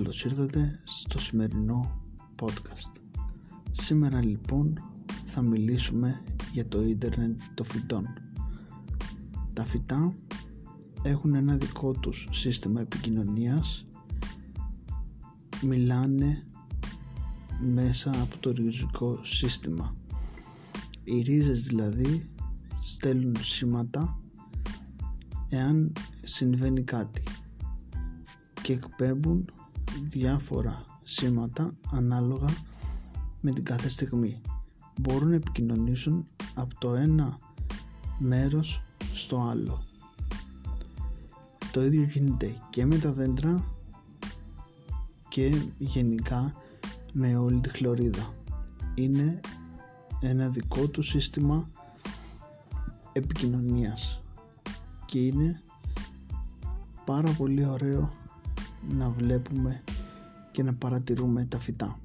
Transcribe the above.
καλώς ήρθατε στο σημερινό podcast. Σήμερα λοιπόν θα μιλήσουμε για το ίντερνετ των φυτών. Τα φυτά έχουν ένα δικό τους σύστημα επικοινωνίας μιλάνε μέσα από το ριζικό σύστημα οι ρίζες δηλαδή στέλνουν σήματα εάν συμβαίνει κάτι και εκπέμπουν διάφορα σήματα ανάλογα με την κάθε στιγμή. Μπορούν να επικοινωνήσουν από το ένα μέρος στο άλλο. Το ίδιο γίνεται και με τα δέντρα και γενικά με όλη τη χλωρίδα. Είναι ένα δικό του σύστημα επικοινωνίας και είναι πάρα πολύ ωραίο να βλέπουμε και να παρατηρούμε τα φυτά.